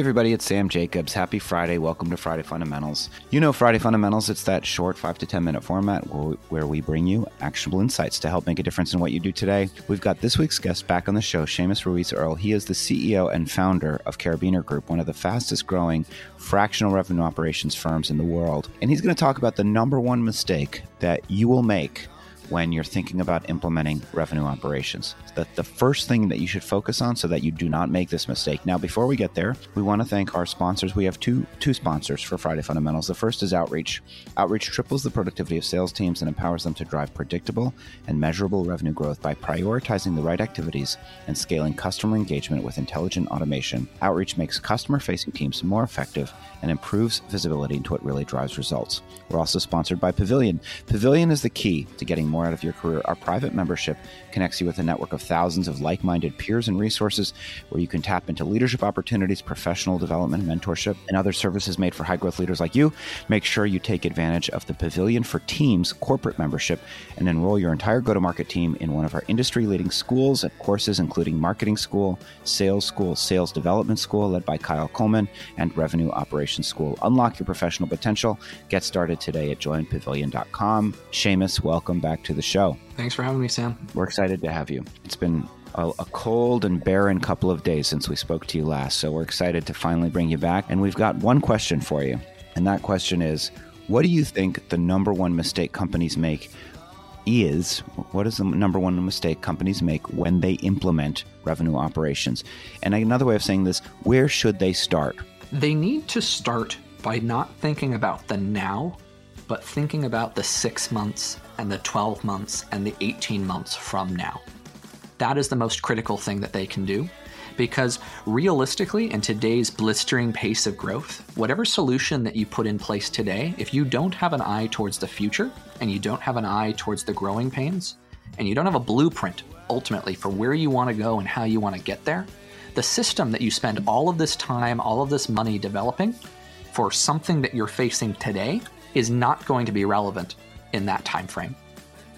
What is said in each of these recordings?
everybody, it's Sam Jacobs. Happy Friday. Welcome to Friday Fundamentals. You know Friday Fundamentals, it's that short 5 to 10 minute format where we bring you actionable insights to help make a difference in what you do today. We've got this week's guest back on the show, Seamus Ruiz Earle. He is the CEO and founder of Carabiner Group, one of the fastest growing fractional revenue operations firms in the world. And he's going to talk about the number one mistake that you will make when you're thinking about implementing revenue operations. That the first thing that you should focus on so that you do not make this mistake. Now, before we get there, we want to thank our sponsors. We have two two sponsors for Friday Fundamentals. The first is Outreach. Outreach triples the productivity of sales teams and empowers them to drive predictable and measurable revenue growth by prioritizing the right activities and scaling customer engagement with intelligent automation. Outreach makes customer-facing teams more effective and improves visibility into what really drives results. We're also sponsored by Pavilion. Pavilion is the key to getting more out of your career. Our private membership connects you with a network of thousands of like minded peers and resources where you can tap into leadership opportunities, professional development, mentorship, and other services made for high growth leaders like you. Make sure you take advantage of the Pavilion for Teams corporate membership and enroll your entire go to market team in one of our industry leading schools and courses, including Marketing School, Sales School, Sales Development School, led by Kyle Coleman, and Revenue Operations School. Unlock your professional potential. Get started today at joinpavilion.com. Seamus, welcome back to the show. Thanks for having me, Sam. We're excited to have you. It's been a, a, cold and barren couple of days since we spoke to you last, so we're excited to finally bring you back. And we've got one question for you, and that question is what do you think the number one mistake companies make is? What is the number one mistake companies make when they implement revenue operations? And another way of saying this, where should they start? They need to start by not thinking about the now, but thinking about the six months and the 12 months and the 18 months from now. That is the most critical thing that they can do because realistically, in today's blistering pace of growth, whatever solution that you put in place today, if you don't have an eye towards the future and you don't have an eye towards the growing pains, and you don't have a blueprint ultimately for where you want to go and how you want to get there, the system that you spend all of this time, all of this money developing for something that you're facing today is not going to be relevant in that time frame.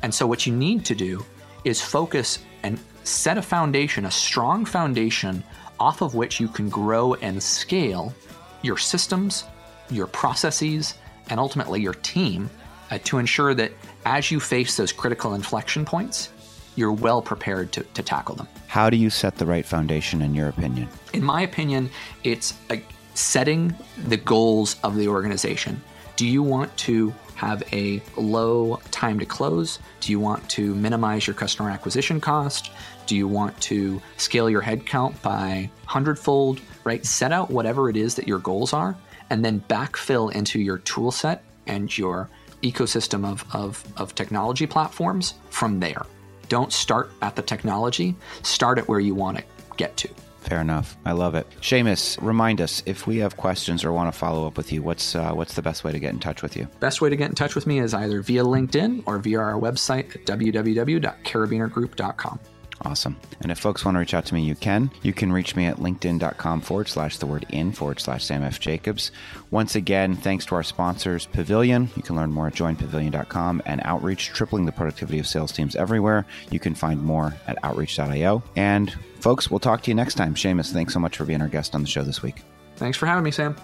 And so what you need to do is focus and set a foundation, a strong foundation off of which you can grow and scale your systems, your processes, and ultimately your team uh, to ensure that as you face those critical inflection points, you're well prepared to, to tackle them. How do you set the right foundation, in your opinion? In my opinion, it's uh, setting the goals of the organization. Do you want to have a low time to close? Do you want to minimize your customer acquisition cost? Do you want to scale your headcount by hundredfold? Right? Set out whatever it is that your goals are, and then backfill into your tool set and your ecosystem of, of, of technology platforms from there. Don't start at the technology, start at where you want to get to. Fair enough. I love it. Seamus, remind us if we have questions or want to follow up with you, what's uh, what's the best way to get in touch with you? Best way to get in touch with me is either via LinkedIn or via our website at www.carabinergroup.com. Awesome. And if folks want to reach out to me, you can. You can reach me at linkedin.com forward slash the word in forward slash Sam F. Jacobs. Once again, thanks to our sponsors, Pavilion. You can learn more at joinpavilion.com and Outreach, tripling the productivity of sales teams everywhere. You can find more at outreach.io. And folks, we'll talk to you next time. Seamus, thanks so much for being our guest on the show this week. Thanks for having me, Sam.